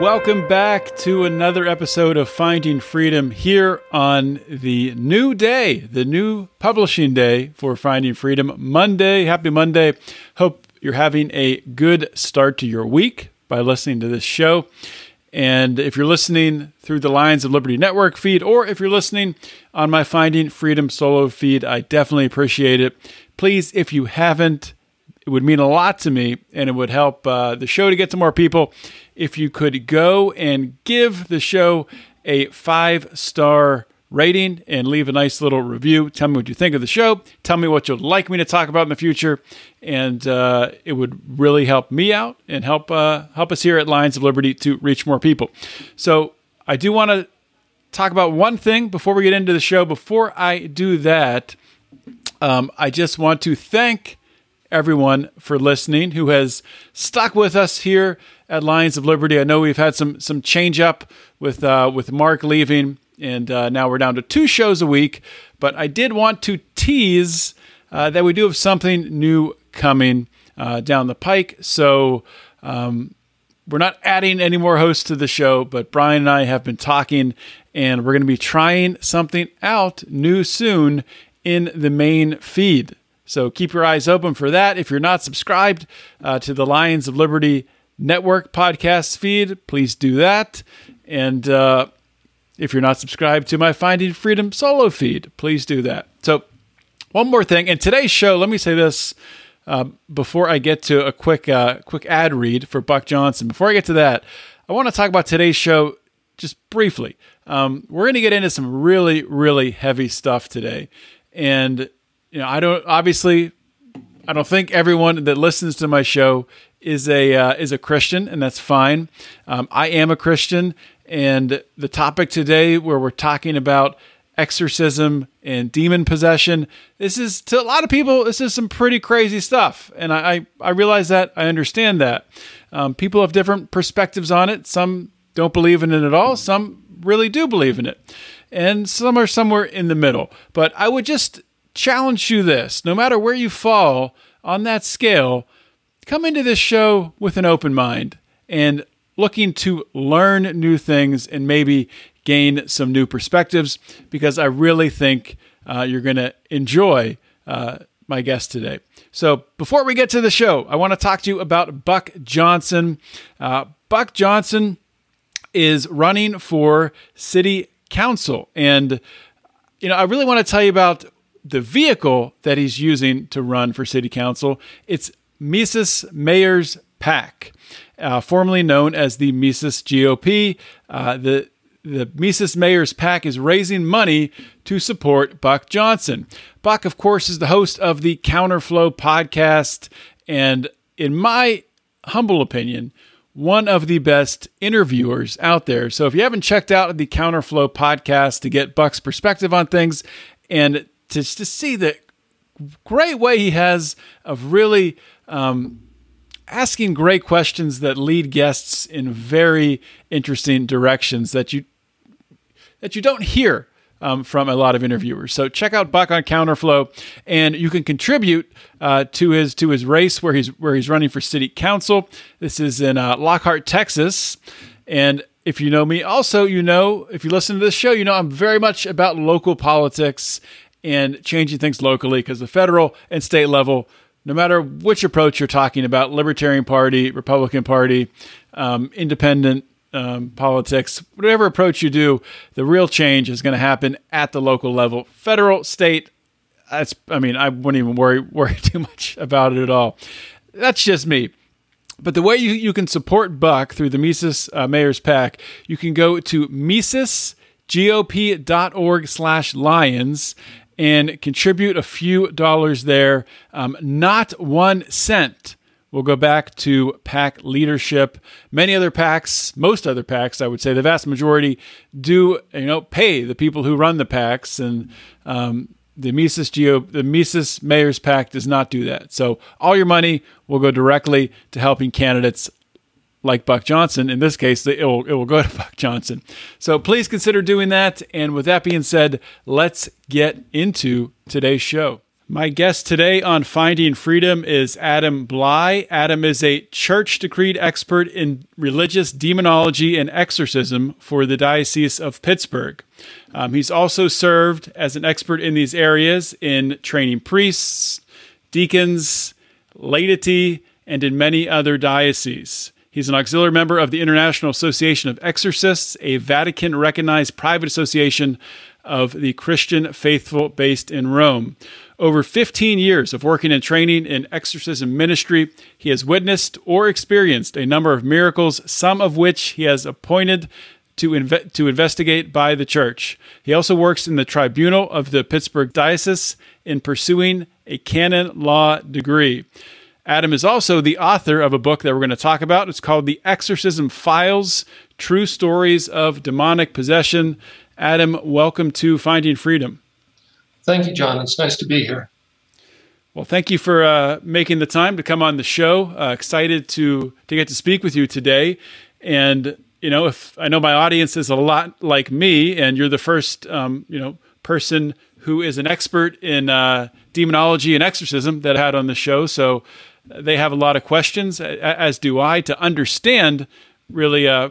Welcome back to another episode of Finding Freedom here on the new day, the new publishing day for Finding Freedom, Monday. Happy Monday. Hope you're having a good start to your week by listening to this show. And if you're listening through the Lions of Liberty Network feed, or if you're listening on my Finding Freedom solo feed, I definitely appreciate it. Please, if you haven't, it would mean a lot to me and it would help uh, the show to get to more people if you could go and give the show a five star rating and leave a nice little review. Tell me what you think of the show. Tell me what you'd like me to talk about in the future, and uh, it would really help me out and help uh, help us here at Lions of Liberty to reach more people. So I do want to talk about one thing before we get into the show. Before I do that, um, I just want to thank everyone for listening who has stuck with us here at Lions of Liberty. I know we've had some some change up with uh, with Mark leaving, and uh, now we're down to two shows a week. But I did want to tease uh, that we do have something new coming uh, down the pike. So. Um, we're not adding any more hosts to the show, but Brian and I have been talking, and we're going to be trying something out new soon in the main feed. So keep your eyes open for that. If you're not subscribed uh, to the Lions of Liberty Network podcast feed, please do that. And uh, if you're not subscribed to my Finding Freedom solo feed, please do that. So, one more thing. In today's show, let me say this uh, before I get to a quick uh, quick ad read for Buck Johnson. Before I get to that, I want to talk about today's show just briefly. Um, we're going to get into some really really heavy stuff today, and you know I don't obviously I don't think everyone that listens to my show is a uh, is a Christian, and that's fine. Um, I am a Christian, and the topic today, where we're talking about exorcism and demon possession, this is to a lot of people. This is some pretty crazy stuff, and I I, I realize that. I understand that. Um, people have different perspectives on it. Some don't believe in it at all. Some really do believe in it, and some are somewhere in the middle. But I would just challenge you this: no matter where you fall on that scale come into this show with an open mind and looking to learn new things and maybe gain some new perspectives because I really think uh, you're going to enjoy uh, my guest today. So, before we get to the show, I want to talk to you about Buck Johnson. Uh, Buck Johnson is running for city council. And, you know, I really want to tell you about the vehicle that he's using to run for city council. It's Mises Mayor's PAC, uh, formerly known as the Mises GOP. Uh, the the Mises Mayor's PAC is raising money to support Buck Johnson. Buck, of course, is the host of the Counterflow podcast, and in my humble opinion, one of the best interviewers out there. So if you haven't checked out the Counterflow podcast to get Buck's perspective on things and to, to see the great way he has of really um, asking great questions that lead guests in very interesting directions that you that you don't hear um, from a lot of interviewers. So check out Buck on Counterflow, and you can contribute uh, to his to his race where he's where he's running for city council. This is in uh, Lockhart, Texas, and if you know me, also you know if you listen to this show, you know I'm very much about local politics and changing things locally because the federal and state level. No matter which approach you're talking about, Libertarian Party, Republican Party, um, independent um, politics, whatever approach you do, the real change is going to happen at the local level, federal, state. That's, I mean, I wouldn't even worry worry too much about it at all. That's just me. But the way you, you can support Buck through the Mises uh, Mayor's PAC, you can go to misesgop.org slash lions and contribute a few dollars there. Um, not one cent We'll go back to PAC leadership. Many other PACs, most other PACs, I would say, the vast majority do, you know, pay the people who run the PACs, and um, the Mises Geo, the Mises Mayor's PAC does not do that. So all your money will go directly to helping candidates like Buck Johnson. In this case, it will, it will go to Buck Johnson. So please consider doing that. And with that being said, let's get into today's show. My guest today on Finding Freedom is Adam Blai. Adam is a church decreed expert in religious demonology and exorcism for the Diocese of Pittsburgh. Um, he's also served as an expert in these areas in training priests, deacons, laity, and in many other dioceses. He's an auxiliary member of the International Association of Exorcists, a Vatican recognized private association of the Christian faithful based in Rome. Over 15 years of working and training in exorcism ministry, he has witnessed or experienced a number of miracles, some of which he has appointed to, inve- to investigate by the church. He also works in the tribunal of the Pittsburgh Diocese in pursuing a canon law degree. Adam is also the author of a book that we're going to talk about. It's called The Exorcism Files True Stories of Demonic Possession. Adam, welcome to Finding Freedom. Thank you, John. It's nice to be here. Well, thank you for uh, making the time to come on the show. Uh, excited to to get to speak with you today. And you know, if I know my audience is a lot like me, and you're the first, um, you know, person who is an expert in uh, demonology and exorcism that I had on the show. So they have a lot of questions, as do I, to understand really uh,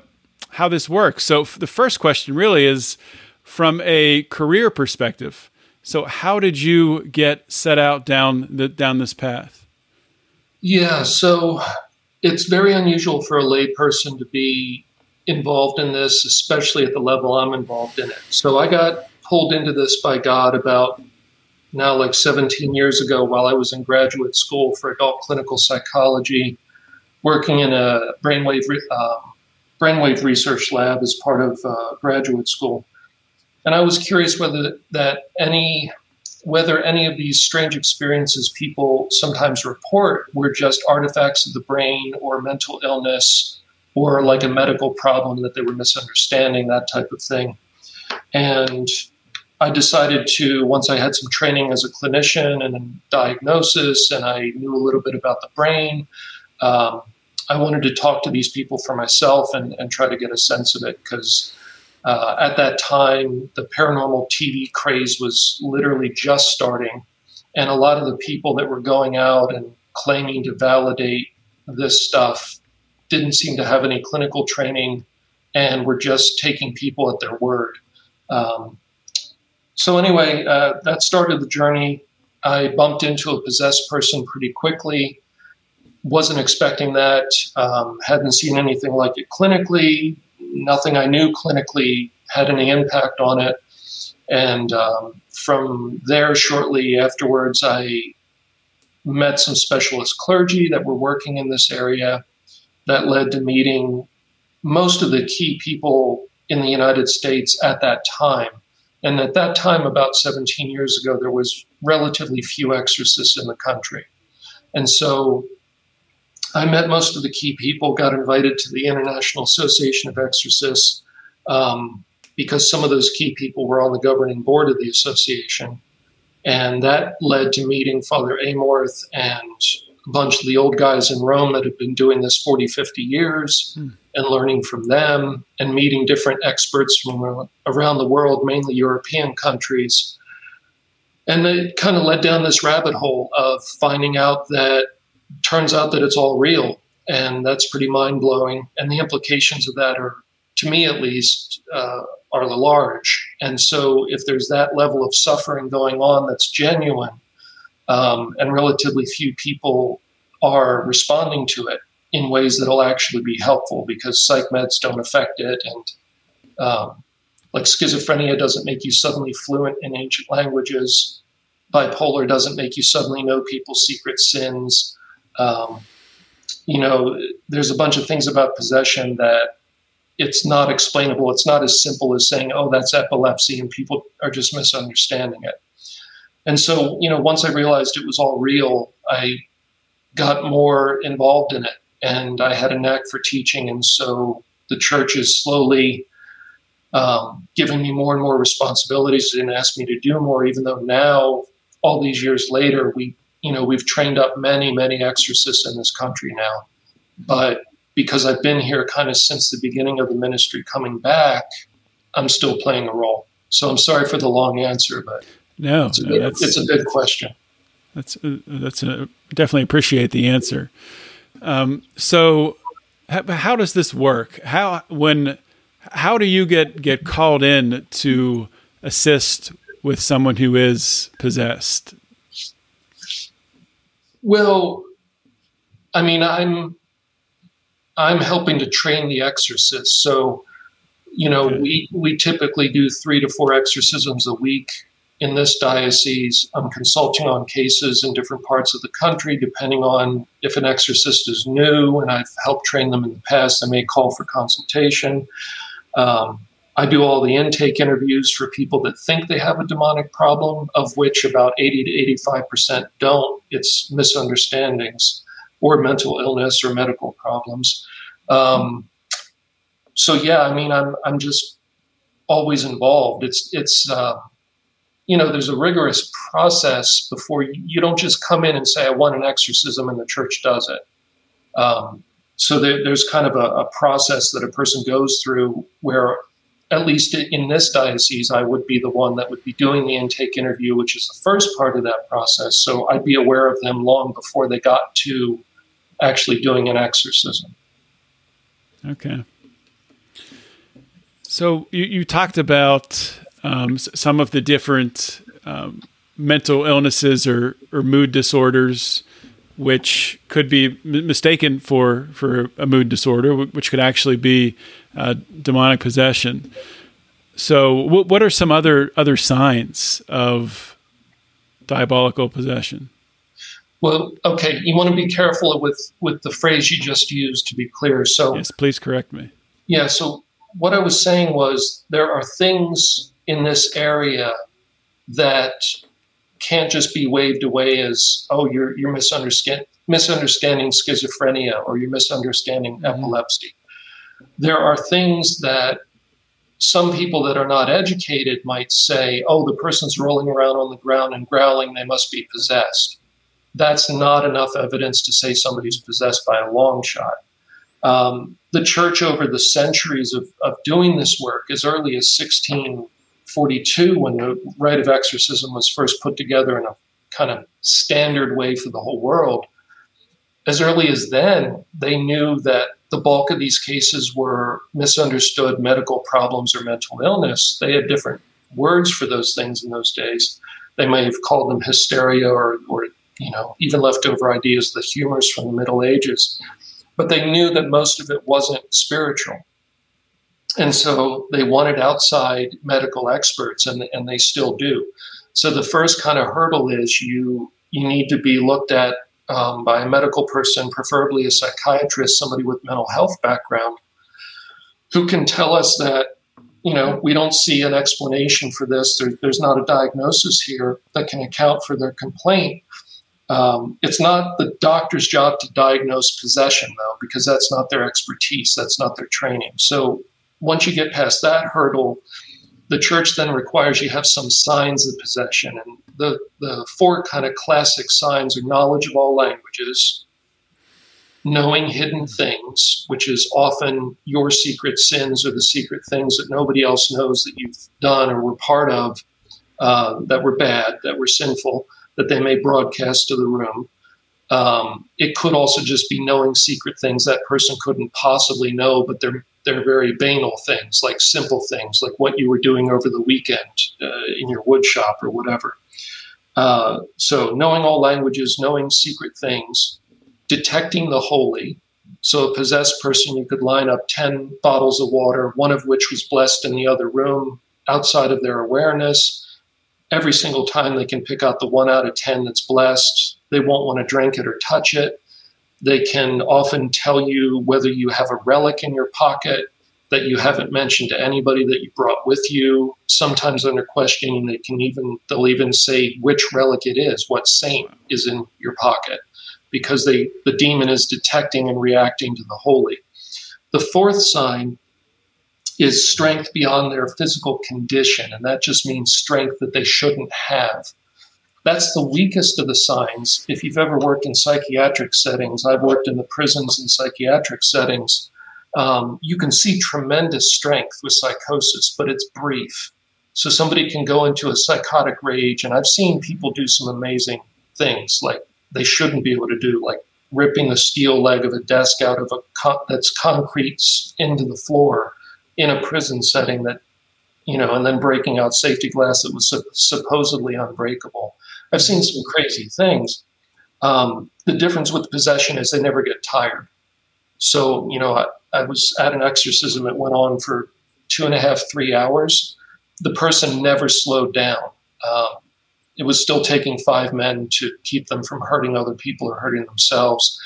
how this works. So the first question really is from a career perspective. So, how did you get set out down the, down this path? Yeah, so it's very unusual for a layperson to be involved in this, especially at the level I'm involved in it. So, I got pulled into this by God about now like 17 years ago while I was in graduate school for adult clinical psychology, working in a brainwave uh, brainwave research lab as part of uh, graduate school. And I was curious whether that any whether any of these strange experiences people sometimes report were just artifacts of the brain or mental illness or like a medical problem that they were misunderstanding, that type of thing. And I decided to, once I had some training as a clinician and diagnosis, and I knew a little bit about the brain, um, I wanted to talk to these people for myself and, and try to get a sense of it because uh, at that time, the paranormal TV craze was literally just starting. And a lot of the people that were going out and claiming to validate this stuff didn't seem to have any clinical training and were just taking people at their word. Um, so, anyway, uh, that started the journey. I bumped into a possessed person pretty quickly. Wasn't expecting that. Um, hadn't seen anything like it clinically nothing I knew clinically had any impact on it. And um, from there, shortly afterwards, I met some specialist clergy that were working in this area. That led to meeting most of the key people in the United States at that time. And at that time, about 17 years ago, there was relatively few exorcists in the country. And so I met most of the key people, got invited to the International Association of Exorcists um, because some of those key people were on the governing board of the association. And that led to meeting Father Amorth and bunch of the old guys in Rome that have been doing this 40, 50 years hmm. and learning from them and meeting different experts from around the world, mainly European countries. And it kind of led down this rabbit hole of finding out that turns out that it's all real. And that's pretty mind blowing. And the implications of that are, to me at least, uh, are large. And so if there's that level of suffering going on that's genuine, um, and relatively few people are responding to it in ways that'll actually be helpful because psych meds don't affect it and um, like schizophrenia doesn't make you suddenly fluent in ancient languages bipolar doesn't make you suddenly know people's secret sins um, you know, there's a bunch of things about possession that it's not explainable. It's not as simple as saying, oh, that's epilepsy, and people are just misunderstanding it. And so, you know, once I realized it was all real, I got more involved in it. And I had a knack for teaching. And so the church is slowly um, giving me more and more responsibilities and asked me to do more, even though now, all these years later, we, you know, we've trained up many, many exorcists in this country now. But because I've been here kind of since the beginning of the ministry coming back, I'm still playing a role. So I'm sorry for the long answer, but no, it's a, no, good, that's, it's a good question. That's uh, that's a, definitely appreciate the answer. Um, so, how, how, does this work? How when how do you get get called in to assist with someone who is possessed? Well, I mean, I'm I'm helping to train the exorcist, So, you know, okay. we we typically do three to four exorcisms a week in this diocese. I'm consulting on cases in different parts of the country, depending on if an exorcist is new and I've helped train them in the past. I may call for consultation. Um, I do all the intake interviews for people that think they have a demonic problem, of which about 80 to 85% don't. It's misunderstandings or mental illness or medical problems. Um, so yeah, I mean, I'm I'm just always involved. It's it's uh, you know, there's a rigorous process before you, you, don't just come in and say, I want an exorcism and the church does it. Um, so there, there's kind of a, a, process that a person goes through where, at least in this diocese, I would be the one that would be doing the intake interview, which is the first part of that process. So I'd be aware of them long before they got to actually doing an exorcism. Okay. So you, you talked about um, some of the different um, mental illnesses or, or mood disorders, which could be m- mistaken for, for a mood disorder, which could actually be uh, demonic possession. So, w- what are some other other signs of diabolical possession? Well, okay, you want to be careful with with the phrase you just used to be clear. So, yes, please correct me. Yeah. So, what I was saying was there are things in this area that can't just be waved away as oh you're you're misunderstanding misunderstanding schizophrenia or you're misunderstanding mm-hmm. epilepsy. There are things that some people that are not educated might say, oh, the person's rolling around on the ground and growling, they must be possessed. That's not enough evidence to say somebody's possessed by a long shot. Um, the church, over the centuries of, of doing this work, as early as 16 42 when the rite of exorcism was first put together in a kind of standard way for the whole world. As early as then, they knew that the bulk of these cases were misunderstood medical problems or mental illness. They had different words for those things in those days. They may have called them hysteria or, or you know, even leftover ideas, the humors from the Middle Ages. But they knew that most of it wasn't spiritual. And so they wanted outside medical experts, and, and they still do. So the first kind of hurdle is you you need to be looked at um, by a medical person, preferably a psychiatrist, somebody with mental health background, who can tell us that you know we don't see an explanation for this. There, there's not a diagnosis here that can account for their complaint. Um, it's not the doctor's job to diagnose possession, though, because that's not their expertise. That's not their training. So once you get past that hurdle, the church then requires you have some signs of possession. And the, the four kind of classic signs are knowledge of all languages, knowing hidden things, which is often your secret sins or the secret things that nobody else knows that you've done or were part of uh, that were bad, that were sinful, that they may broadcast to the room. Um, it could also just be knowing secret things that person couldn't possibly know, but they're they're very banal things, like simple things, like what you were doing over the weekend uh, in your wood shop or whatever. Uh, so, knowing all languages, knowing secret things, detecting the holy. So, a possessed person, you could line up 10 bottles of water, one of which was blessed in the other room outside of their awareness. Every single time they can pick out the one out of 10 that's blessed, they won't want to drink it or touch it. They can often tell you whether you have a relic in your pocket that you haven't mentioned to anybody that you brought with you. Sometimes under questioning, they can even they'll even say which relic it is, what saint is in your pocket. because they the demon is detecting and reacting to the holy. The fourth sign is strength beyond their physical condition, and that just means strength that they shouldn't have. That's the weakest of the signs. If you've ever worked in psychiatric settings, I've worked in the prisons and psychiatric settings. Um, you can see tremendous strength with psychosis, but it's brief. So somebody can go into a psychotic rage, and I've seen people do some amazing things like they shouldn't be able to do, like ripping the steel leg of a desk out of a that's concrete into the floor in a prison setting that you know, and then breaking out safety glass that was su- supposedly unbreakable. I've seen some crazy things. Um, the difference with possession is they never get tired. So, you know, I, I was at an exorcism that went on for two and a half, three hours. The person never slowed down. Um, it was still taking five men to keep them from hurting other people or hurting themselves.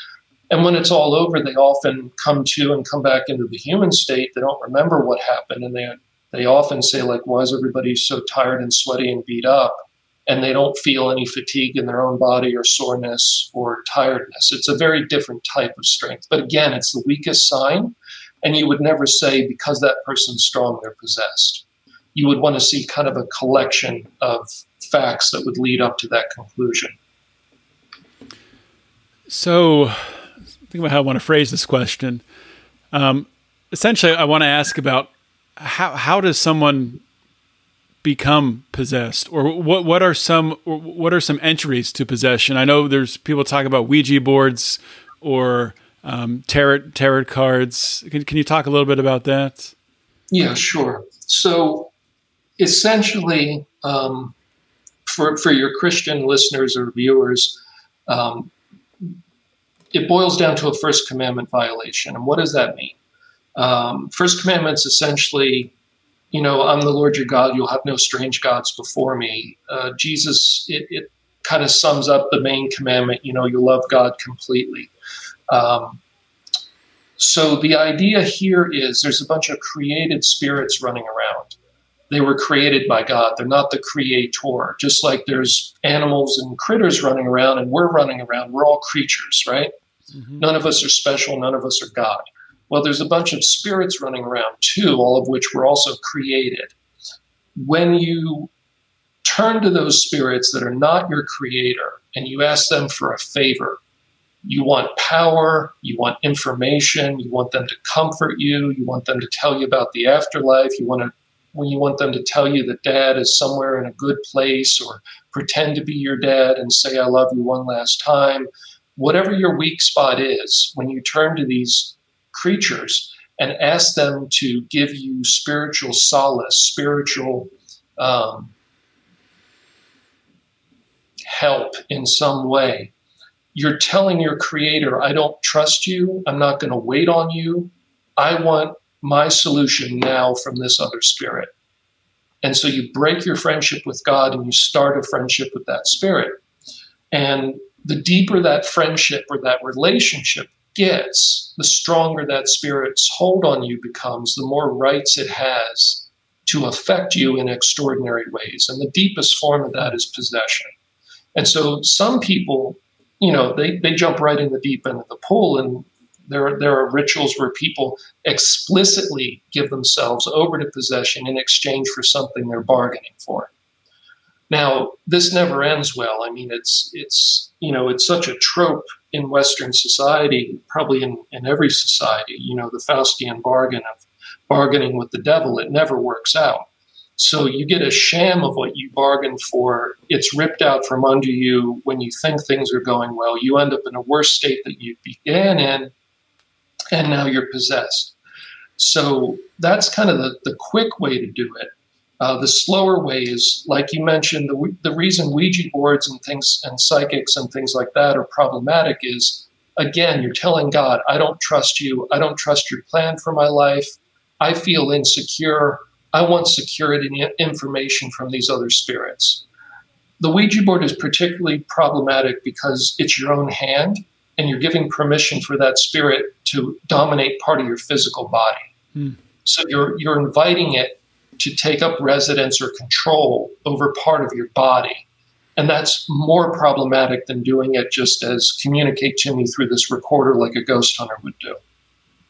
And when it's all over, they often come to and come back into the human state. They don't remember what happened, and they they often say like, "Why is everybody so tired and sweaty and beat up?" And they don't feel any fatigue in their own body or soreness or tiredness. It's a very different type of strength. But again, it's the weakest sign, and you would never say because that person's strong, they're possessed. You would want to see kind of a collection of facts that would lead up to that conclusion. So, think about how I want to phrase this question. Um, essentially, I want to ask about how how does someone become possessed, or what what are some what are some entries to possession? I know there's people talk about Ouija boards or um, tarot tarot cards. Can, can you talk a little bit about that? Yeah, sure. So essentially, um, for for your Christian listeners or viewers, um, it boils down to a first commandment violation. And what does that mean? Um, first commandment's essentially, you know, I'm the Lord your God. You'll have no strange gods before me. Uh, Jesus, it, it kind of sums up the main commandment. You know, you love God completely. Um, so the idea here is there's a bunch of created spirits running around. They were created by God. They're not the creator. Just like there's animals and critters running around and we're running around, we're all creatures, right? Mm-hmm. None of us are special, none of us are God. Well, there's a bunch of spirits running around too, all of which were also created. When you turn to those spirits that are not your creator and you ask them for a favor, you want power, you want information, you want them to comfort you, you want them to tell you about the afterlife, you want to when you want them to tell you that dad is somewhere in a good place or pretend to be your dad and say I love you one last time whatever your weak spot is, when you turn to these creatures and ask them to give you spiritual solace, spiritual um, help in some way, you're telling your creator, I don't trust you. I'm not going to wait on you. I want my solution now from this other spirit. And so you break your friendship with God and you start a friendship with that spirit. And the deeper that friendship or that relationship gets, the stronger that spirit's hold on you becomes, the more rights it has to affect you in extraordinary ways. And the deepest form of that is possession. And so some people, you know, they, they jump right in the deep end of the pool and there, there are rituals where people explicitly give themselves over to possession in exchange for something they're bargaining for. Now, this never ends well. I mean, it's it's you know it's such a trope in Western society, probably in, in every society. You know, the Faustian bargain of bargaining with the devil. It never works out. So you get a sham of what you bargained for. It's ripped out from under you when you think things are going well. You end up in a worse state that you began in, and now you're possessed. So that's kind of the, the quick way to do it. Uh, the slower way is, like you mentioned, the, the reason Ouija boards and things and psychics and things like that are problematic is, again, you're telling God, I don't trust you. I don't trust your plan for my life. I feel insecure. I want security and information from these other spirits. The Ouija board is particularly problematic because it's your own hand and you're giving permission for that spirit to dominate part of your physical body. Hmm. So you're, you're inviting it to take up residence or control over part of your body. And that's more problematic than doing it just as communicate to me through this recorder like a ghost hunter would do.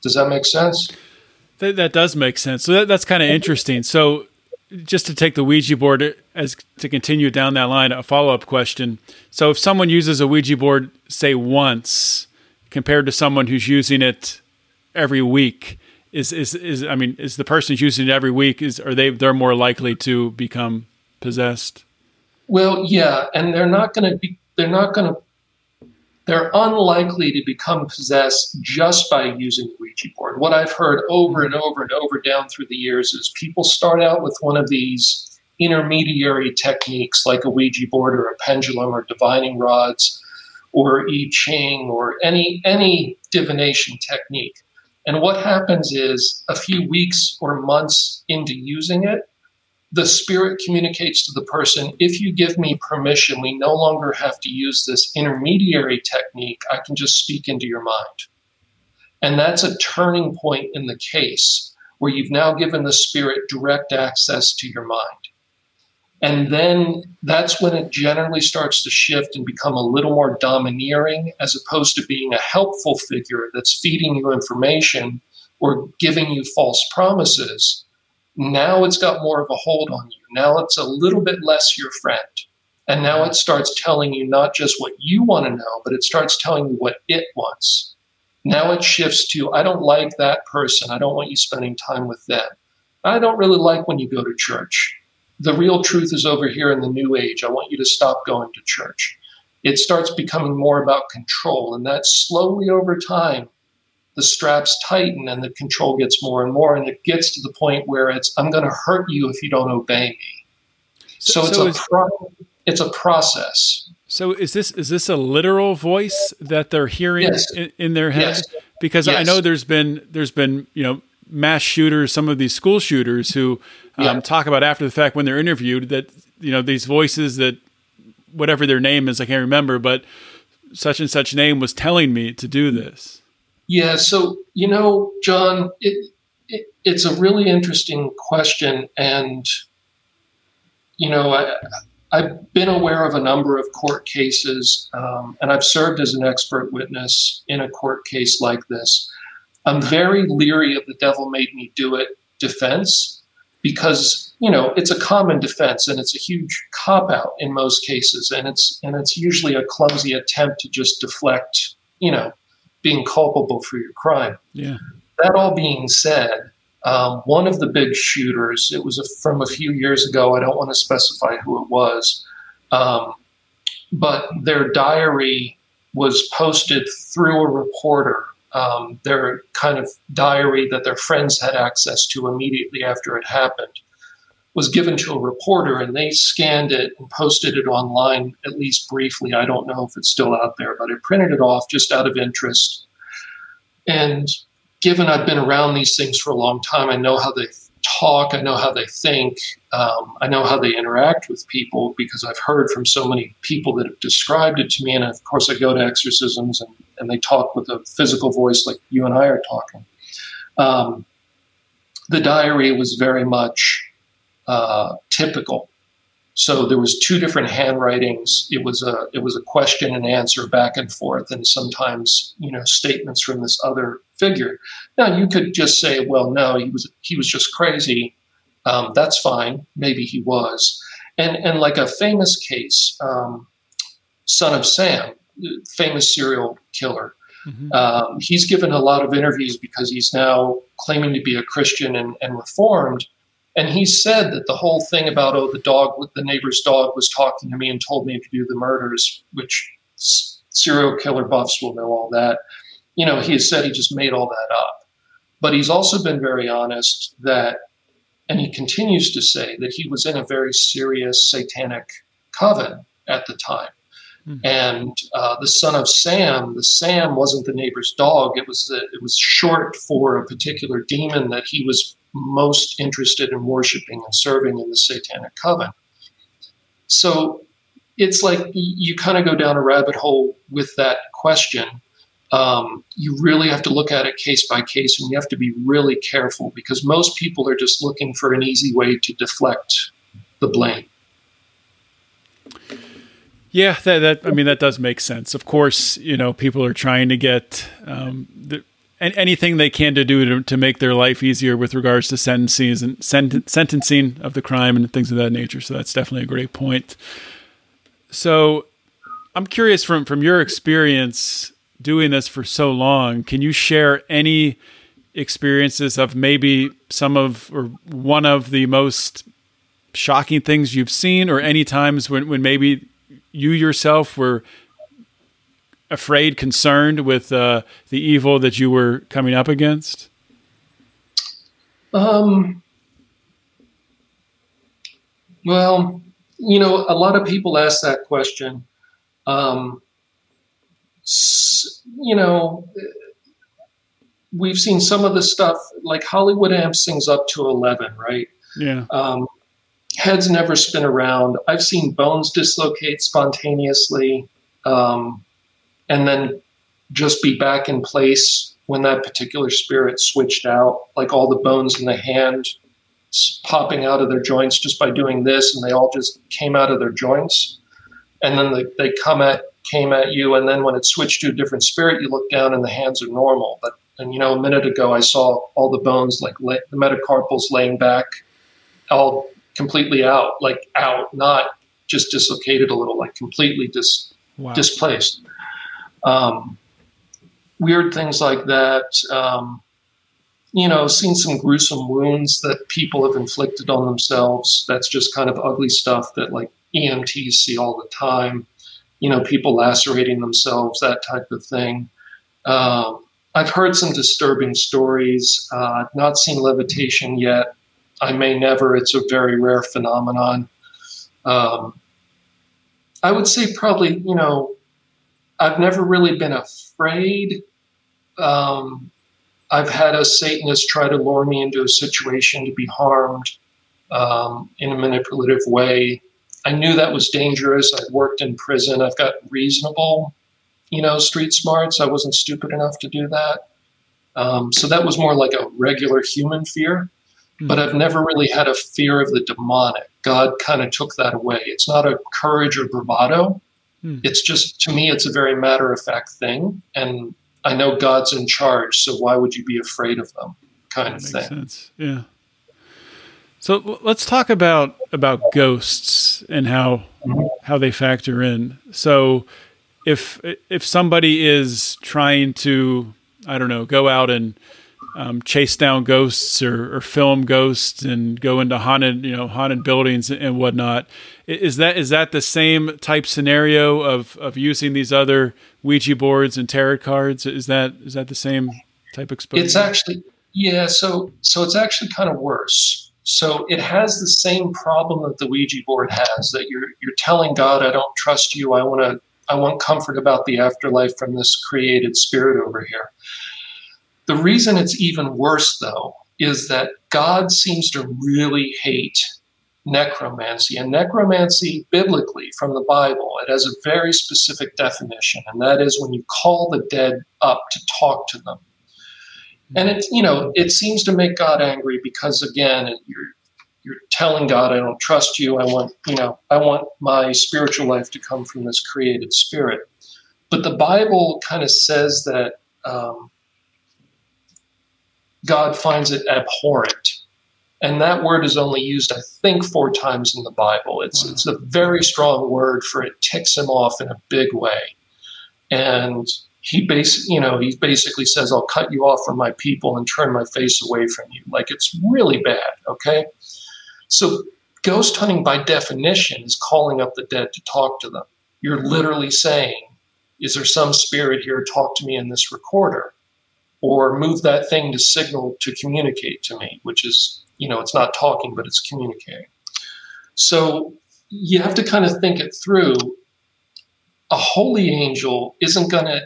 Does that make sense? That, that does make sense. So that, that's kind of interesting. So just to take the Ouija board as to continue down that line, a follow up question. So if someone uses a Ouija board, say once, compared to someone who's using it every week, is is is I mean, is the person using it every week is are they they're more likely to become possessed? Well, yeah, and they're not going to be. They're not going to. They're unlikely to become possessed just by using the Ouija board. What I've heard over and over and over down through the years is people start out with one of these intermediary techniques like a Ouija board or a pendulum or divining rods or I Ching or any any divination technique. And what happens is a few weeks or months into using it, the spirit communicates to the person if you give me permission, we no longer have to use this intermediary technique. I can just speak into your mind. And that's a turning point in the case where you've now given the spirit direct access to your mind. And then that's when it generally starts to shift and become a little more domineering as opposed to being a helpful figure that's feeding you information or giving you false promises now it's got more of a hold on you. Now it's a little bit less your friend. And now it starts telling you not just what you want to know, but it starts telling you what it wants. Now it shifts to, I don't like that person. I don't want you spending time with them. I don't really like when you go to church. The real truth is over here in the new age. I want you to stop going to church. It starts becoming more about control. And that slowly over time the straps tighten and the control gets more and more and it gets to the point where it's i'm going to hurt you if you don't obey me so, so it's so a is, pro- it's a process so is this is this a literal voice that they're hearing yes. in, in, their head yes. because yes. i know there's been there's been you know mass shooters some of these school shooters who um, yeah. talk about after the fact when they're interviewed that you know these voices that whatever their name is i can't remember but such and such name was telling me to do this yeah, so you know, John, it, it, it's a really interesting question, and you know, I, I've been aware of a number of court cases, um, and I've served as an expert witness in a court case like this. I'm very leery of the "devil made me do it" defense because you know it's a common defense and it's a huge cop out in most cases, and it's and it's usually a clumsy attempt to just deflect, you know, being culpable for your crime. Yeah. That all being said, um, one of the big shooters, it was a, from a few years ago. I don't want to specify who it was, um, but their diary was posted through a reporter. Um, their kind of diary that their friends had access to immediately after it happened was given to a reporter and they scanned it and posted it online at least briefly. I don't know if it's still out there, but I printed it off just out of interest. And given I've been around these things for a long time, I know how they talk, I know how they think, um, I know how they interact with people because I've heard from so many people that have described it to me. And of course, I go to exorcisms and, and they talk with a physical voice like you and I are talking. Um, the diary was very much uh, typical. So there was two different handwritings. It was a it was a question and answer back and forth, and sometimes you know statements from this other figure. Now you could just say, well, no, he was he was just crazy. Um, that's fine. Maybe he was. And and like a famous case, um, Son of Sam, famous serial killer. Mm-hmm. Um, he's given a lot of interviews because he's now claiming to be a Christian and, and reformed and he said that the whole thing about, oh, the dog, the neighbor's dog was talking to me and told me to do the murders, which serial killer buffs will know all that. You know, he has said he just made all that up. But he's also been very honest that, and he continues to say that he was in a very serious satanic coven at the time. Mm-hmm. And uh, the son of Sam, the Sam wasn't the neighbor's dog. It was the, it was short for a particular demon that he was most interested in worshiping and serving in the Satanic Coven. So it's like you kind of go down a rabbit hole with that question. Um, you really have to look at it case by case and you have to be really careful because most people are just looking for an easy way to deflect the blame. Yeah, that, that I mean that does make sense. Of course, you know people are trying to get um, the, anything they can to do to, to make their life easier with regards to sentencing and sent, sentencing of the crime and things of that nature. So that's definitely a great point. So I'm curious from from your experience doing this for so long, can you share any experiences of maybe some of or one of the most shocking things you've seen or any times when, when maybe you yourself were afraid, concerned with uh, the evil that you were coming up against? Um, well, you know, a lot of people ask that question. Um, you know, we've seen some of the stuff like Hollywood amps things up to 11, right? Yeah. Um, heads never spin around. I've seen bones dislocate spontaneously um, and then just be back in place when that particular spirit switched out, like all the bones in the hand popping out of their joints just by doing this, and they all just came out of their joints. And then they, they come at came at you, and then when it switched to a different spirit, you look down and the hands are normal. But and you know, a minute ago, I saw all the bones, like the metacarpals, laying back, all completely out, like out, not just dislocated a little, like completely dis- wow. displaced. Um, weird things like that. Um, you know, seen some gruesome wounds that people have inflicted on themselves. That's just kind of ugly stuff that like EMTs see all the time. You know, people lacerating themselves, that type of thing. Um, I've heard some disturbing stories. Uh, not seen levitation yet. I may never. It's a very rare phenomenon. Um, I would say probably, you know, I've never really been afraid. Um, I've had a Satanist try to lure me into a situation to be harmed um, in a manipulative way. I knew that was dangerous. I'd worked in prison. I've got reasonable you know, street smarts. I wasn't stupid enough to do that. Um, so that was more like a regular human fear. But I've never really had a fear of the demonic. God kind of took that away. It's not a courage or bravado. Mm. It's just, to me, it's a very matter of fact thing. And I know God's in charge. So why would you be afraid of them? Kind that of thing. Sense. Yeah. So let's talk about about ghosts and how mm-hmm. how they factor in. So if if somebody is trying to I don't know go out and um, chase down ghosts or, or, film ghosts and go into haunted you know haunted buildings and whatnot is that is that the same type scenario of of using these other Ouija boards and tarot cards is that is that the same type exposure? It's actually yeah so so it's actually kind of worse. So it has the same problem that the Ouija board has that you're you're telling God I don't trust you I want to I want comfort about the afterlife from this created spirit over here. The reason it's even worse, though, is that God seems to really hate necromancy. And necromancy, biblically, from the Bible, it has a very specific definition, and that is when you call the dead up to talk to them. And it, you know, it seems to make God angry because, again, you're you're telling God, I don't trust you. I want, you know, I want my spiritual life to come from this created spirit. But the Bible kind of says that um, God finds it abhorrent. And that word is only used, I think, four times in the Bible. It's, wow. it's a very strong word for it ticks him off in a big way. And he bas- you know, he basically says, I'll cut you off from my people and turn my face away from you. Like it's really bad, okay? So, ghost hunting by definition is calling up the dead to talk to them. You're literally saying, Is there some spirit here? Talk to me in this recorder. Or move that thing to signal to communicate to me, which is, you know, it's not talking, but it's communicating. So, you have to kind of think it through. A holy angel isn't going to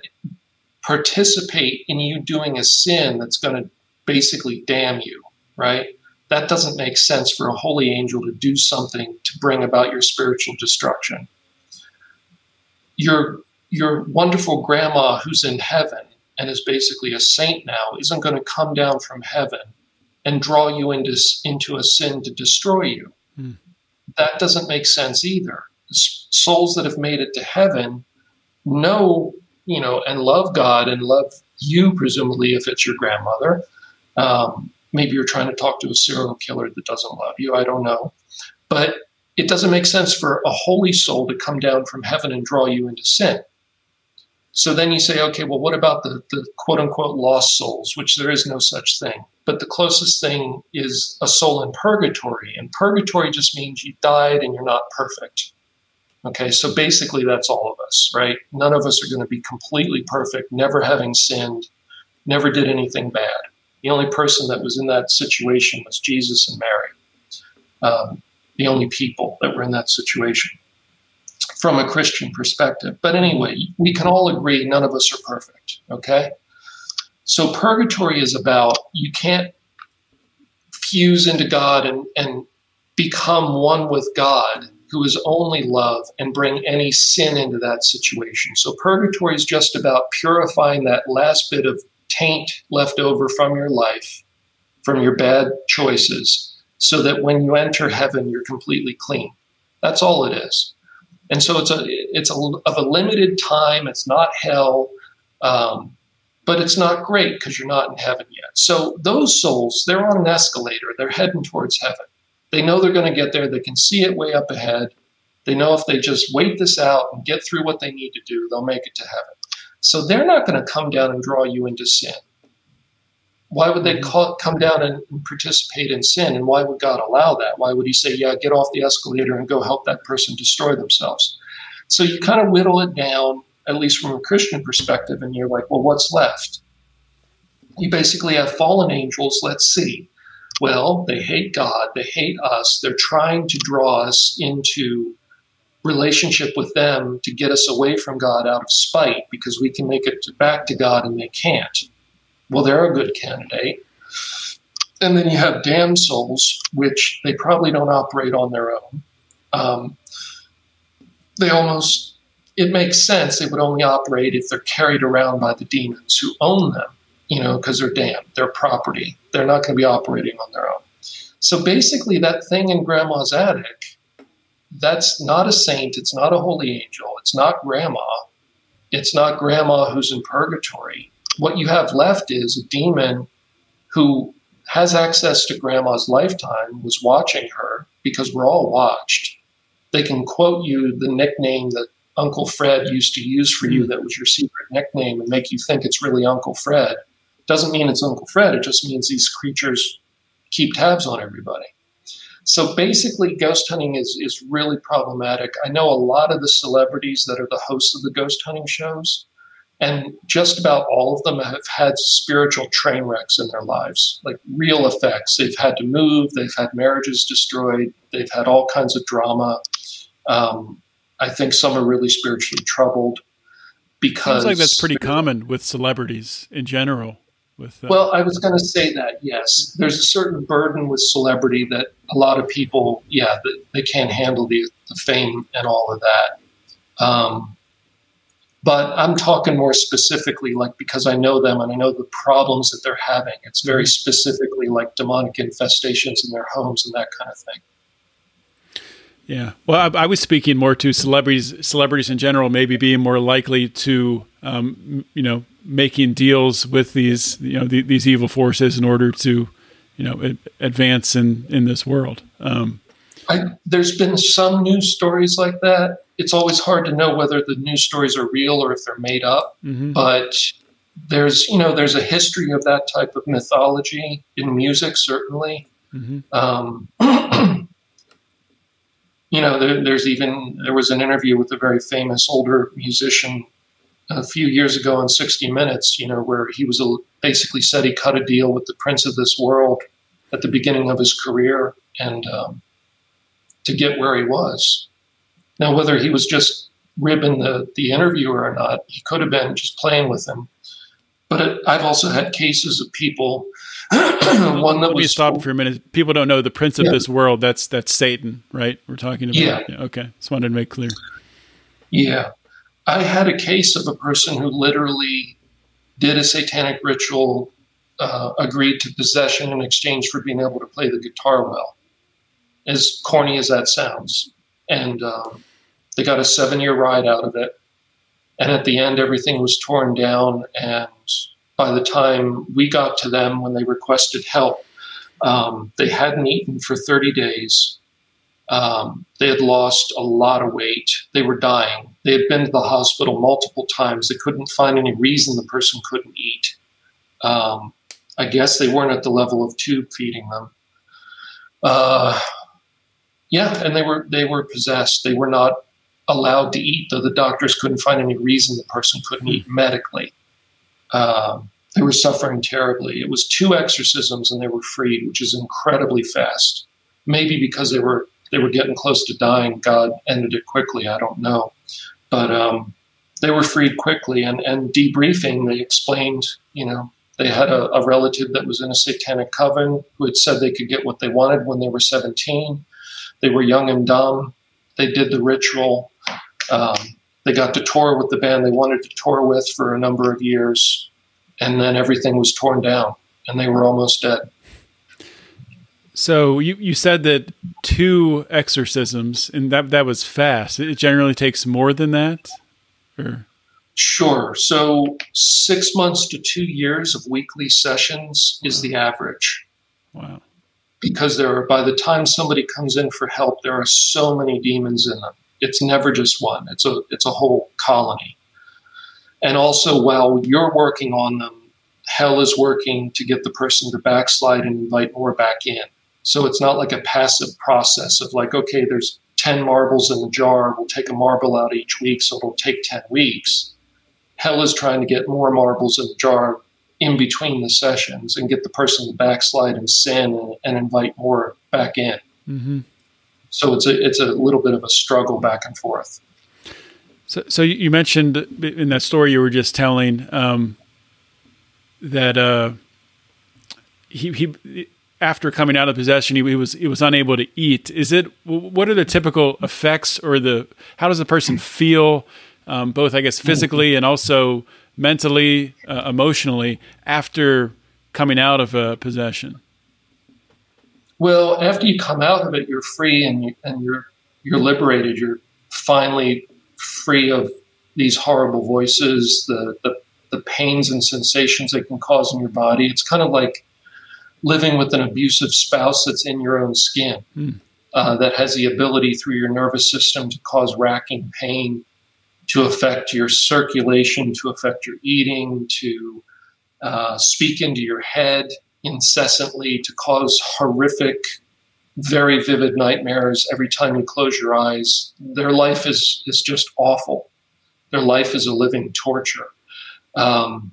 participate in you doing a sin that's going to basically damn you, right? that doesn't make sense for a holy angel to do something to bring about your spiritual destruction. Your, your wonderful grandma who's in heaven and is basically a saint now isn't going to come down from heaven and draw you into, into a sin to destroy you. Hmm. That doesn't make sense either. souls that have made it to heaven know, you know, and love God and love you, presumably, if it's your grandmother. Um, maybe you're trying to talk to a serial killer that doesn't love you. I don't know. But it doesn't make sense for a holy soul to come down from heaven and draw you into sin. So then you say, okay, well, what about the, the quote unquote lost souls, which there is no such thing? But the closest thing is a soul in purgatory. And purgatory just means you died and you're not perfect. Okay, so basically that's all of us, right? None of us are going to be completely perfect, never having sinned, never did anything bad. The only person that was in that situation was Jesus and Mary, um, the only people that were in that situation from a Christian perspective. But anyway, we can all agree none of us are perfect, okay? So purgatory is about you can't fuse into God and, and become one with God, who is only love, and bring any sin into that situation. So purgatory is just about purifying that last bit of taint left over from your life, from your bad choices, so that when you enter heaven, you're completely clean. That's all it is and so it's a it's a, of a limited time. It's not hell, um, but it's not great because you're not in heaven yet. So those souls, they're on an escalator. They're heading towards heaven. They know they're going to get there. They can see it way up ahead. They know if they just wait this out and get through what they need to do, they'll make it to heaven. So they're not going to come down and draw you into sin. Why would they mm-hmm. call, come down and participate in sin? And why would God allow that? Why would He say, yeah, get off the escalator and go help that person destroy themselves? So you kind of whittle it down, at least from a Christian perspective, and you're like, well, what's left? You basically have fallen angels. Let's see. Well, they hate God, they hate us, they're trying to draw us into relationship with them to get us away from God out of spite because we can make it back to God and they can't well, they're a good candidate. And then you have damned souls, which they probably don't operate on their own. Um, they almost, it makes sense they would only operate if they're carried around by the demons who own them, you know, because they're damned, they're property. They're not going to be operating on their own. So basically, that thing in grandma's attic, that's not a saint, it's not a holy angel, it's not grandma, it's not grandma who's in purgatory what you have left is a demon who has access to grandma's lifetime, was watching her because we're all watched. They can quote you the nickname that Uncle Fred used to use for you hmm. that was your secret nickname and make you think it's really Uncle Fred. Doesn't mean it's Uncle Fred, it just means these creatures keep tabs on everybody. So basically, ghost hunting is, is really problematic. I know a lot of the celebrities that are the hosts of the ghost hunting shows and just about all of them have had spiritual train wrecks in their lives, like real effects. They've had to move, they've had marriages destroyed, they've had all kinds of drama. Um, I think some are really spiritually troubled because. Seems like that's pretty common with celebrities in general. With, uh, well, I was going to say that yes, there's a certain burden with celebrity that a lot of people, yeah, they can't handle the, the fame and all of that. Um, but I'm talking more specifically, like because I know them and I know the problems that they're having. It's very mm-hmm. specifically like demonic infestations in their homes and that kind of thing. Yeah. Well, I, I, was speaking more to celebrities, celebrities in general, maybe being more likely to, um, you know, making deals with these, you know, the, these evil forces in order to, you know, advance in in this world. Um, I, there's been some news stories like that it's always hard to know whether the news stories are real or if they're made up. Mm-hmm. But there's you know there's a history of that type of mythology in music certainly. Mm-hmm. Um, you know there, there's even there was an interview with a very famous older musician a few years ago on 60 Minutes. You know where he was a, basically said he cut a deal with the prince of this world at the beginning of his career and um, to get where he was now, whether he was just ribbing the, the interviewer or not, he could have been just playing with him. But it, I've also had cases of people. one that Let me stop for a minute. People don't know the prince of yeah. this world. That's that's Satan, right? We're talking about. Yeah. yeah. Okay. Just wanted to make clear. Yeah, I had a case of a person who literally did a satanic ritual, uh, agreed to possession in exchange for being able to play the guitar well. As corny as that sounds, and um, they got a seven year ride out of it. And at the end, everything was torn down. And by the time we got to them when they requested help, um, they hadn't eaten for 30 days. Um, they had lost a lot of weight. They were dying. They had been to the hospital multiple times. They couldn't find any reason the person couldn't eat. Um, I guess they weren't at the level of tube feeding them. Uh, yeah, and they were they were possessed. They were not allowed to eat, though the doctors couldn't find any reason the person couldn't eat medically. Um, they were suffering terribly. It was two exorcisms and they were freed, which is incredibly fast. Maybe because they were they were getting close to dying, God ended it quickly. I don't know, but um, they were freed quickly. And and debriefing, they explained, you know, they had a, a relative that was in a satanic coven who had said they could get what they wanted when they were 17. They were young and dumb. They did the ritual. Um, they got to tour with the band they wanted to tour with for a number of years, and then everything was torn down, and they were almost dead. So you, you said that two exorcisms, and that that was fast. It generally takes more than that, or Sure. So six months to two years of weekly sessions is the average. wow, Because there are, by the time somebody comes in for help, there are so many demons in them. It's never just one. It's a it's a whole colony. And also, while you're working on them, hell is working to get the person to backslide and invite more back in. So it's not like a passive process of like, okay, there's 10 marbles in the jar. We'll take a marble out each week, so it'll take 10 weeks. Hell is trying to get more marbles in the jar in between the sessions and get the person to backslide and sin and, and invite more back in. hmm So it's a it's a little bit of a struggle back and forth. So, so you mentioned in that story you were just telling um, that uh, he, he after coming out of possession he, he was he was unable to eat. Is it what are the typical effects or the how does the person feel, um, both I guess physically and also mentally, uh, emotionally after coming out of a possession? Well, after you come out of it, you're free and you, and you're you're liberated. You're finally free of these horrible voices, the, the the pains and sensations they can cause in your body. It's kind of like living with an abusive spouse that's in your own skin, Hmm. uh, that has the ability through your nervous system to cause racking pain, to affect your circulation, to affect your eating, to uh, speak into your head incessantly, to cause horrific, very vivid nightmares every time you close your eyes. Their life is, is just awful. Their life is a living torture. Um,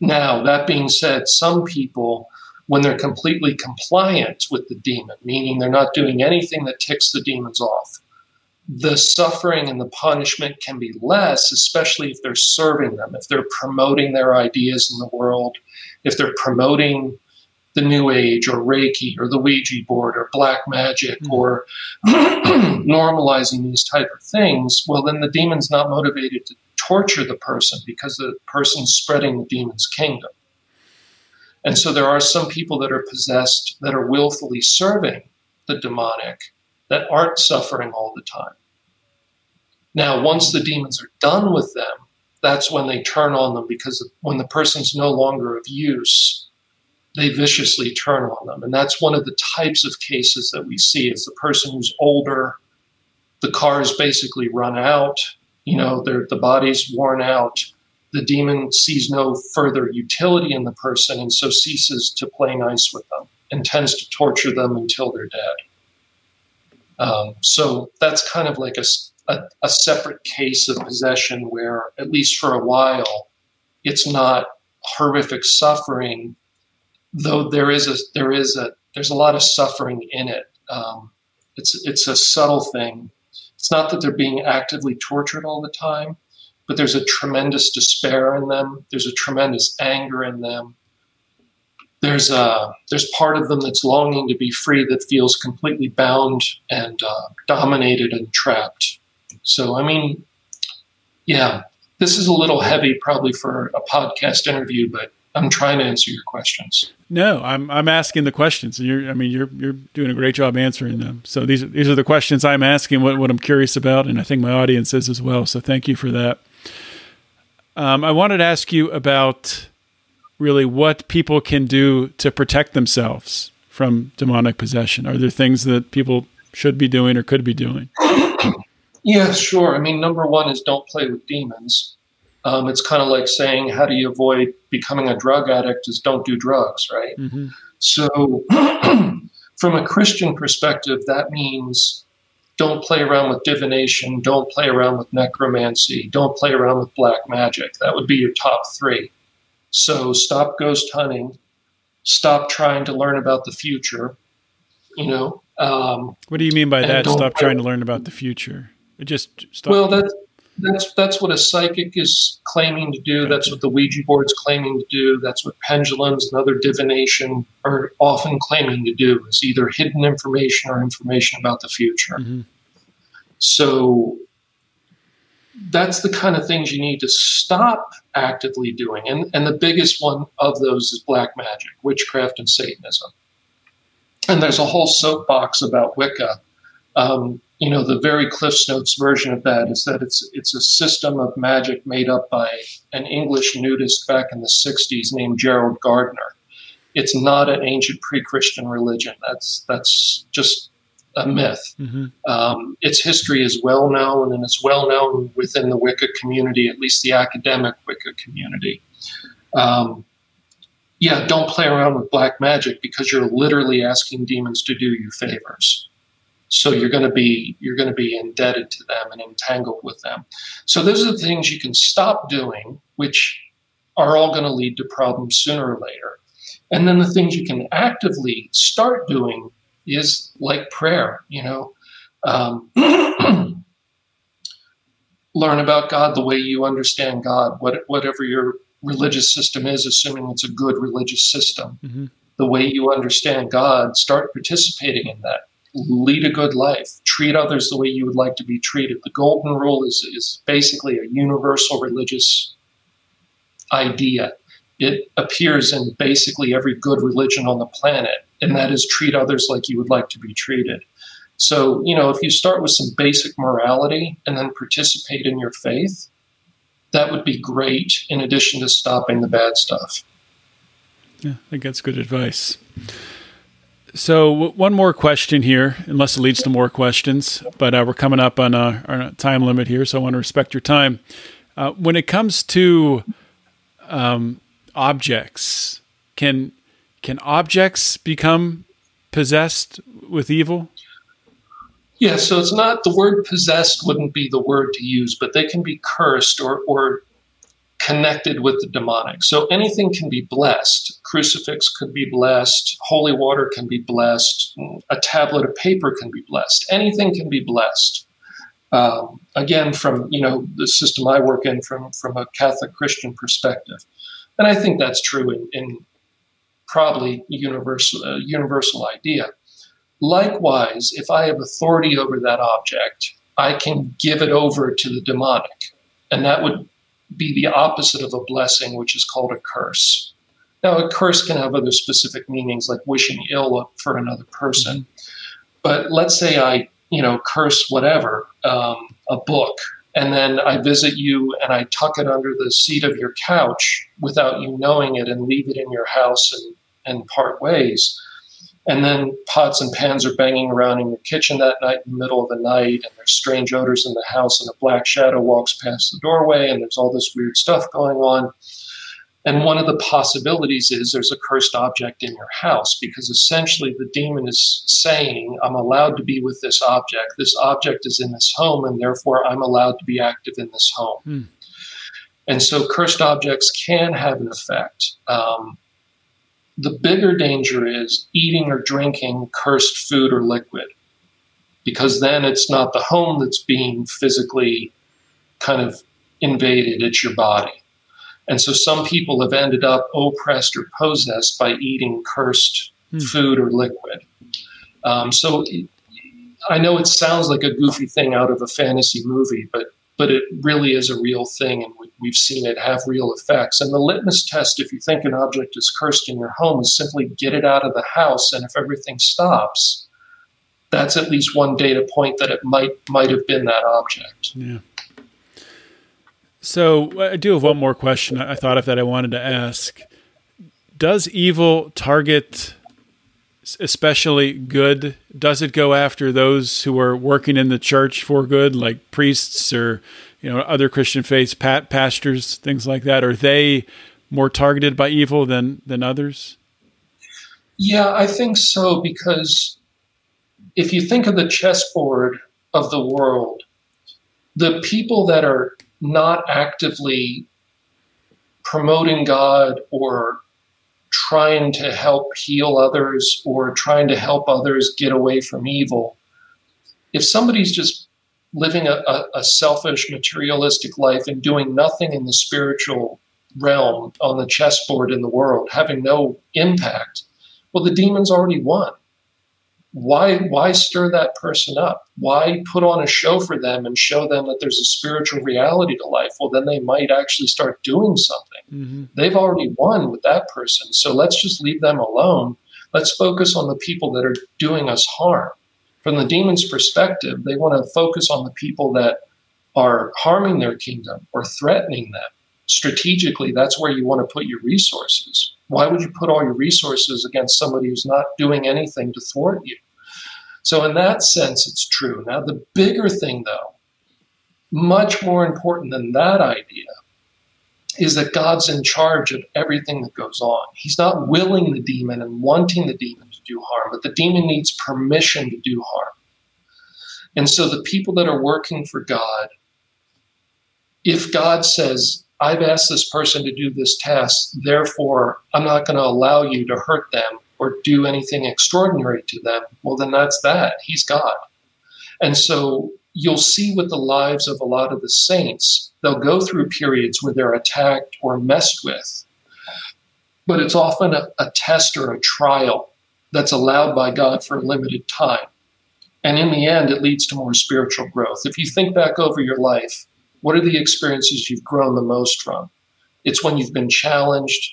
now, that being said, some people, when they're completely compliant with the demon, meaning they're not doing anything that ticks the demons off, the suffering and the punishment can be less, especially if they're serving them, if they're promoting their ideas in the world, if they're promoting the New Age or Reiki or the Ouija board or black magic Mm. or normalizing these type of things, well, then the demon's not motivated to torture the person because the person's spreading the demon's kingdom. And so there are some people that are possessed that are willfully serving the demonic that aren't suffering all the time. Now, once the demons are done with them, that's when they turn on them because when the person's no longer of use, they viciously turn on them. And that's one of the types of cases that we see is the person who's older, the car's basically run out, you know, the body's worn out. The demon sees no further utility in the person and so ceases to play nice with them and tends to torture them until they're dead. Um, so that's kind of like a a separate case of possession where, at least for a while, it's not horrific suffering, though there is a there is a there's a lot of suffering in it. Um, it's it's a subtle thing. It's not that they're being actively tortured all the time, but there's a tremendous despair in them. There's a tremendous anger in them. There's a there's part of them that's longing to be free that feels completely bound and uh, dominated and trapped. So I mean, yeah, this is a little heavy probably for a podcast interview, but I'm trying to answer your questions. No, I'm I'm asking the questions, and you're I mean you're you're doing a great job answering them. So these are, these are the questions I'm asking, what what I'm curious about, and I think my audience is as well. So thank you for that. Um, I wanted to ask you about really what people can do to protect themselves from demonic possession. Are there things that people should be doing or could be doing? Yeah, sure. I mean, number one is don't play with demons. Um, it's kind of like saying, how do you avoid becoming a drug addict? Is don't do drugs, right? Mm-hmm. So, from a Christian perspective, that means don't play around with divination, don't play around with necromancy, don't play around with black magic. That would be your top three. So, stop ghost hunting, stop trying to learn about the future. You know, um, what do you mean by that? Stop trying to learn about the future. It just stop. Well, that's that's that's what a psychic is claiming to do. That's what the Ouija board's claiming to do. That's what pendulums and other divination are often claiming to do. Is either hidden information or information about the future. Mhm. So that's the kind of things you need to stop actively doing. And and the biggest one of those is black magic, witchcraft, and Satanism. And there's a whole soapbox about Wicca. Um, you know, the very Cliff's Notes version of that is that it's it's a system of magic made up by an English nudist back in the '60s named Gerald Gardner. It's not an ancient pre-Christian religion. That's that's just a myth. Mhm. Um, its history is well known, and it's well known within the Wicca community, at least the academic Wicca community. Um, yeah, don't play around with black magic because you're literally asking demons to do you favors. So you're going to be you're going to be indebted to them and entangled with them. So those are the things you can stop doing, which are all going to lead to problems sooner or later. And then the things you can actively start doing is like prayer. You know, um, learn about God the way you understand God, what, whatever your religious system is, assuming it's a good religious system. Mhm. The way you understand God, start participating in that. Lead a good life. Treat others the way you would like to be treated. The golden rule is, is basically a universal religious idea. It appears in basically every good religion on the planet, and that is treat others like you would like to be treated. So, you know, if you start with some basic morality and then participate in your faith, that would be great in addition to stopping the bad stuff. Yeah, I think that's good advice. So, one more question here, unless it leads to more questions, but uh, we're coming up on a, on a time limit here, so I want to respect your time. Uh, when it comes to um, objects, can can objects become possessed with evil? Yeah, so it's not the word possessed wouldn't be the word to use, but they can be cursed or, or connected with the demonic. So anything can be blessed. Crucifix could be blessed, holy water can be blessed, a tablet of paper can be blessed. Anything can be blessed. Um, again, from you know the system I work in, from from a Catholic Christian perspective, and I think that's true in, in probably universal uh, universal idea. Likewise, if I have authority over that object, I can give it over to the demonic. And that would be the opposite of a blessing, which is called a curse. Now, a curse can have other specific meanings, like wishing ill for another person. But let's say I, you know, curse whatever, um, a book, and then I visit you and I tuck it under the seat of your couch without you knowing it and leave it in your house and, and part ways. And then pots and pans are banging around in your kitchen that night in the middle of the night and there's strange odors in the house and a black shadow walks past the doorway and there's all this weird stuff going on and one of the possibilities is there's a cursed object in your house because essentially the demon is saying i'm allowed to be with this object this object is in this home and therefore i'm allowed to be active in this home Hmm. and so cursed objects can have an effect um, the bigger danger is eating or drinking cursed food or liquid, because then it's not the home that's being physically kind of invaded, it's your body. And so some people have ended up oppressed or possessed by eating cursed Hmm. food or liquid. Um, so I know it sounds like a goofy thing out of a fantasy movie, but but it really is a real thing, and we, have seen it have real effects. And the litmus test, if you think an object is cursed in your home, is simply get it out of the house, and if everything stops, that's at least one data point that it might might have been that object. Yeah. So uh, I do have one more question I thought of that I wanted to ask. Does evil target especially good? Does it go after those who are working in the church for good, like priests or you know other Christian faiths, pat pastors, things like that? Are they more targeted by evil than than others? Yeah, I think so because if you think of the chessboard of the world, the people that are not actively promoting God or trying to help heal others or trying to help others get away from evil. If somebody's just living a, a, selfish, materialistic life and doing nothing in the spiritual realm on the chessboard in the world, having no impact, well, the demon's already won why why stir that person up? Why put on a show for them and show them that there's a spiritual reality to life? Well then they might actually start doing something. Mm-hmm. they've already won with that person. So let's just leave them alone. Let's focus on the people that are doing us harm. From the demon's perspective they want to focus on the people that are harming their kingdom or threatening them. Strategically that's where you want to put your resources. Why would you put all your resources against somebody who's not doing anything to thwart you so, in that sense, it's true. Now, the bigger thing, though, much more important than that idea, is that God's in charge of everything that goes on. He's not willing the demon and wanting the demon to do harm, but the demon needs permission to do harm. And so, the people that are working for God, if God says, I've asked this person to do this task, therefore I'm not going to allow you to hurt them or do anything extraordinary to them, well, then that's that. He's God. And so you'll see with the lives of a lot of the saints, they'll go through periods where they're attacked or messed with. But it's often a, a test or a trial that's allowed by God for a limited time. And in the end, it leads to more spiritual growth. If you think back over your life, what are the experiences you've grown the most from? It's when you've been challenged,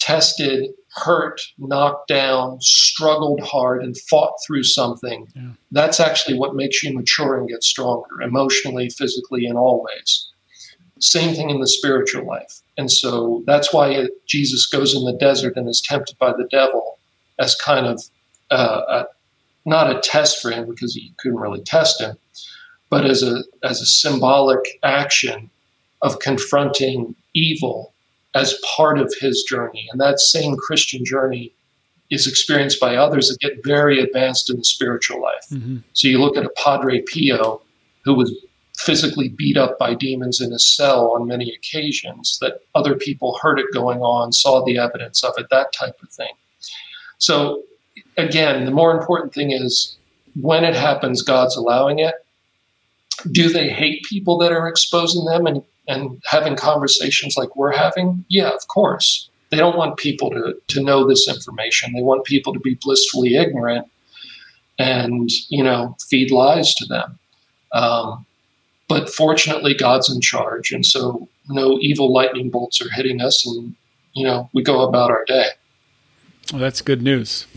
tested, hurt, knocked down, struggled hard, and fought through something, yeah. that's actually what makes you mature and get stronger emotionally, physically, in all ways. Same thing in the spiritual life. And so that's why it, Jesus goes in the desert and is tempted by the devil as kind of uh, a, not a test for him because he couldn't really test him, but as a as a symbolic action of confronting evil as part of his journey. And that same Christian journey is experienced by others that get very advanced in the spiritual life. Mm-hmm. So you look at a Padre Pio who was physically beat up by demons in his cell on many occasions, that other people heard it going on, saw the evidence of it, that type of thing. So again, the more important thing is when it happens, God's allowing it. Do they hate people that are exposing them and and having conversations like we're having, yeah, of course. They don't want people to, to know this information. They want people to be blissfully ignorant and, you know, feed lies to them. Um, but fortunately, God's in charge. And so no evil lightning bolts are hitting us. And, you know, we go about our day. Well, that's good news.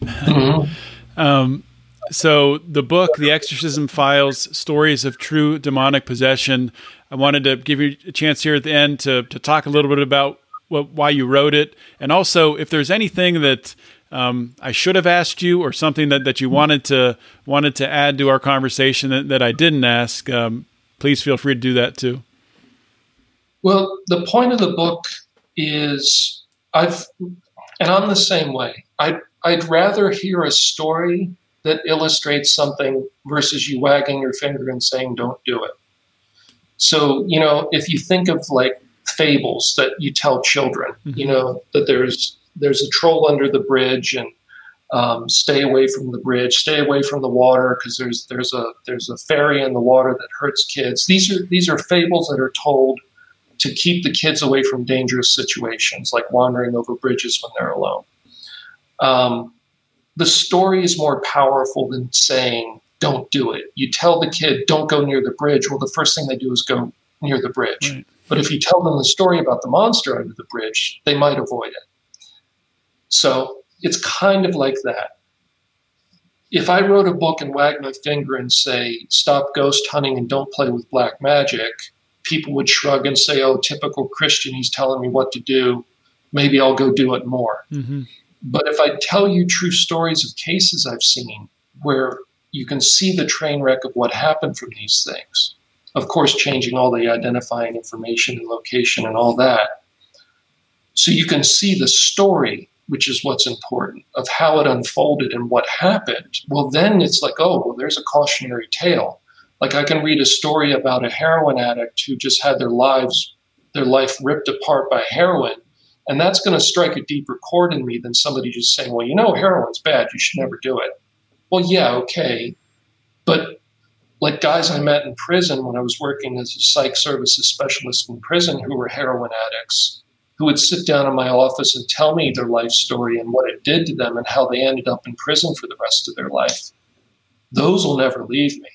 Mm-hmm. um, so the book, The Exorcism Files: Stories of True Demonic Possession. I wanted to give you a chance here at the end to to talk a little bit about what, why you wrote it, and also if there's anything that um, I should have asked you, or something that, that you wanted to wanted to add to our conversation that, that I didn't ask. Um, please feel free to do that too. Well, the point of the book is I've, and I'm the same way. I I'd rather hear a story that illustrates something versus you wagging your finger and saying, don't do it. So, you know, if you think of like fables that you tell children, mm-hmm. you know, that there's there's a troll under the bridge and um, stay away from the bridge, stay away from the water because there's there's a there's a fairy in the water that hurts kids. These are these are fables that are told to keep the kids away from dangerous situations like wandering over bridges when they're alone. Um, the story is more powerful than saying don't do it. You tell the kid, don't go near the bridge. Well, the first thing they do is go near the bridge. Right. But if you tell them the story about the monster under the bridge, they might avoid it. So it's kind of like that. If I wrote a book and wagged my finger and say, stop ghost hunting and don't play with black magic, people would shrug and say, oh, typical Christian, he's telling me what to do. Maybe I'll go do it more. Mm-hmm. But if I tell you true stories of cases I've seen where you can see the train wreck of what happened from these things, of course, changing all the identifying information and location and all that. So you can see the story, which is what's important, of how it unfolded and what happened. Well, then it's like, oh, well, there's a cautionary tale. Like I can read a story about a heroin addict who just had their lives, their life ripped apart by heroin. And that's going to strike a deeper chord in me than somebody just saying, well, you know, heroin's bad. You should never do it. Well, yeah, okay. But like guys I met in prison when I was working as a psych services specialist in prison who were heroin addicts, who would sit down in my office and tell me their life story and what it did to them and how they ended up in prison for the rest of their life. Those will never leave me.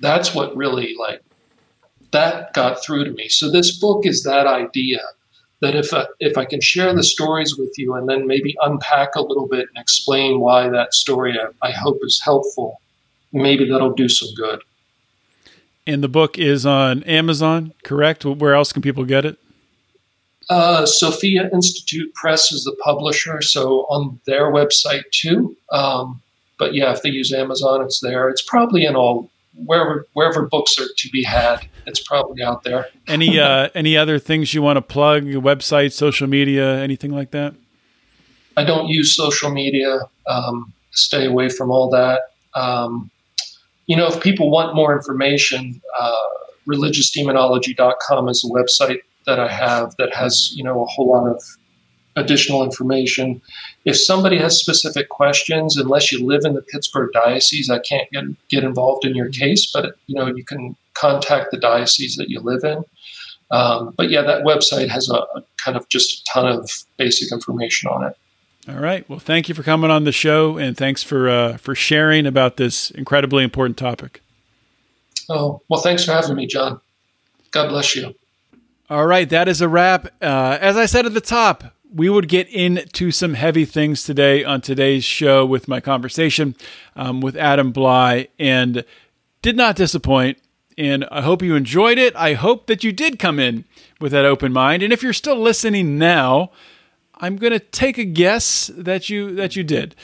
That's what really like that got through to me. So this book is that idea that if I, if I can share the stories with you and then maybe unpack a little bit and explain why that story I, I hope is helpful maybe that'll do some good. And the book is on Amazon, correct? Where else can people get it? Uh, Sophia Institute Press is the publisher, so on their website too. Um, but yeah, if they use Amazon, it's there. It's probably in all wherever wherever books are to be had. It's probably out there. any uh, any other things you want to plug? Your website, social media, anything like that? I don't use social media. Um, stay away from all that. Um, you know, if people want more information, uh, religiousdemonology.com is a website that I have that has, you know, a whole lot of additional information. If somebody has specific questions, unless you live in the Pittsburgh diocese, I can't get, get involved in your case, but, you know, you can contact the diocese that you live in. Um, but yeah, that website has a, a kind of just a ton of basic information on it. All right. Well, thank you for coming on the show, and thanks for uh, for sharing about this incredibly important topic. Oh well, thanks for having me, John. God bless you. All right, that is a wrap. Uh, as I said at the top, we would get into some heavy things today on today's show with my conversation um, with Adam Blai and did not disappoint. And I hope you enjoyed it. I hope that you did come in with that open mind. And if you're still listening now, I'm going to take a guess that you that you did.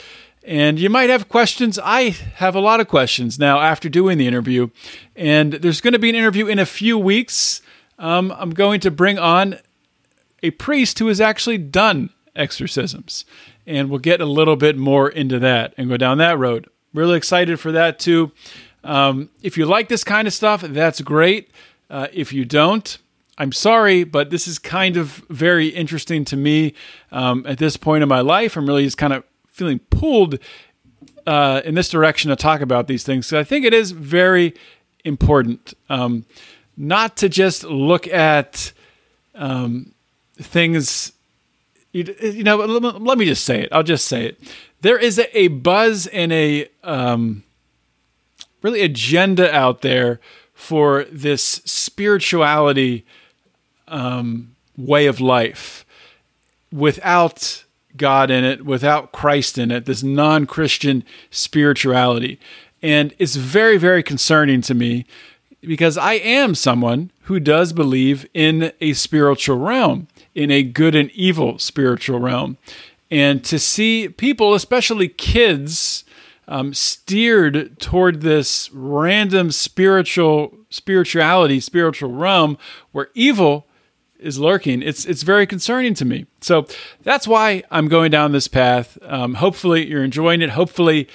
And you might have questions. I have a lot of questions now after doing the interview. And there's going to be an interview in a few weeks. Um, I'm going to bring on a priest who has actually done exorcisms. And we'll get a little bit more into that and go down that road. Really excited for that too. Um, if you like this kind of stuff, that's great. Uh, if you don't, I'm sorry, but this is kind of very interesting to me um, at this point in my life. I'm really just kind of feeling pulled uh, in this direction to talk about these things. So I think it is very important um, not to just look at um, things. You, you, know, let me just say it. I'll just say it. There is a, a buzz and a um, really agenda out there for this spirituality um, way of life without God in it, without Christ in it, this non Christian spirituality. And it's very, very concerning to me because I am someone who does believe in a spiritual realm, in a good and evil spiritual realm. And to see people, especially kids, um, steered toward this random spiritual spirituality, spiritual realm where evil is lurking, it's it's very concerning to me. So that's why I'm going down this path. Um, hopefully, you're enjoying it. Hopefully,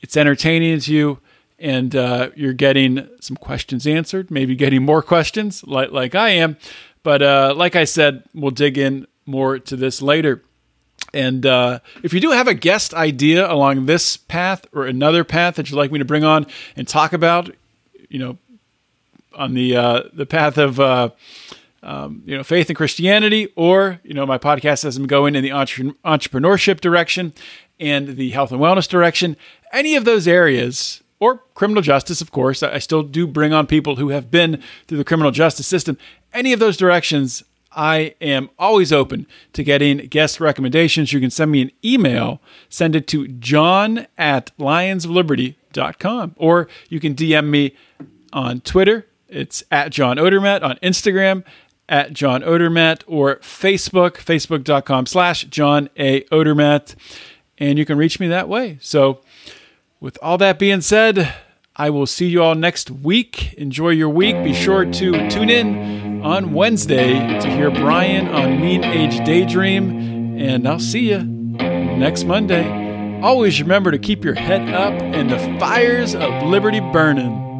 it's entertaining to you, and uh, you're getting some questions answered. Maybe getting more questions, like like I am. But uh, like I said, we'll dig in more to this later. And uh, if you do have a guest idea along this path or another path that you'd like me to bring on and talk about, you know, on the uh, the path of uh, um, you know, faith and Christianity, or you know, my podcast has them going in the entrepreneurship direction and the health and wellness direction. Any of those areas, or criminal justice, of course. I still do bring on people who have been through the criminal justice system. Any of those directions, I am always open to getting guest recommendations. You can send me an email, send it to john at lionsofliberty.com, or you can DM me on Twitter. It's at John Odermatt, on Instagram, at John Odermatt, or Facebook, facebook.com slash John A. Odermatt. And you can reach me that way. So, with all that being said, I will see you all next week. Enjoy your week. Be sure to tune in on Wednesday to hear Brian on Mean Age Daydream. And I'll see you next Monday. Always remember to keep your head up and the fires of liberty burning.